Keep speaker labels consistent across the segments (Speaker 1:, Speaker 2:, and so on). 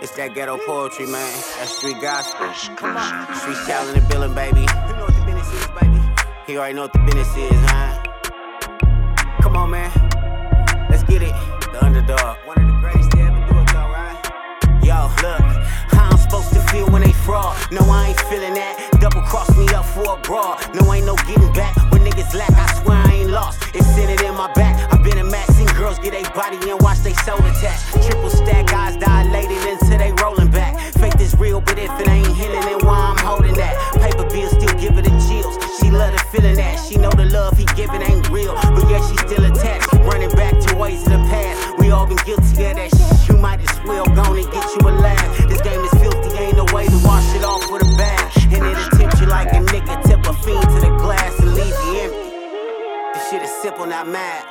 Speaker 1: It's that ghetto poetry, man. That street gospel. Street selling and billing, baby. You know what the business is, baby. He already know what the business is, huh? Come on, man. Let's get it. The underdog. One of the greatest to ever do it, though, right? Yo, look. How I'm supposed to feel when they fraud? No, I ain't feeling that. Double cross me up for a broad. No, ain't no getting back. When niggas lack, I swear I ain't lost. It's sitting in my back. I've been a max, seen girls get a body and watch they soul attach. Triple stack, eyes dilated simple, not math.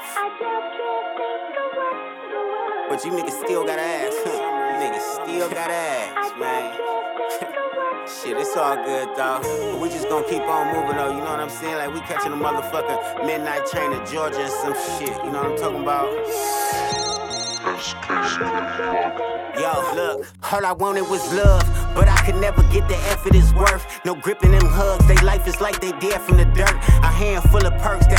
Speaker 1: But you niggas still gotta ask. Huh? You niggas still gotta ask, man. Shit, it's all good though. But we just gonna keep on moving though, you know what I'm saying? Like we catching a motherfucking midnight train to Georgia and some shit, you know what I'm talking about? Yo, look, all I wanted was love, but I could never get the effort it's worth. No gripping them hugs, they life is like they dead from the dirt. A handful of perks, that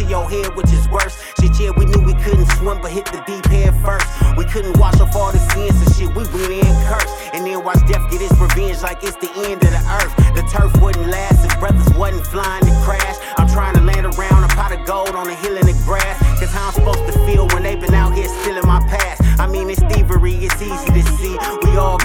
Speaker 1: to your head, which is worse. Shit, yeah, we knew we couldn't swim, but hit the deep end first. We couldn't wash off all the sins and shit, we went in cursed. And then watch death get its revenge like it's the end of the earth. The turf wouldn't last if brothers wasn't flying to crash. I'm trying to land around a pot of gold on a hill in the grass. Cause how I'm supposed to feel when they been out here stealing my past. I mean, it's thievery, it's easy to see. We all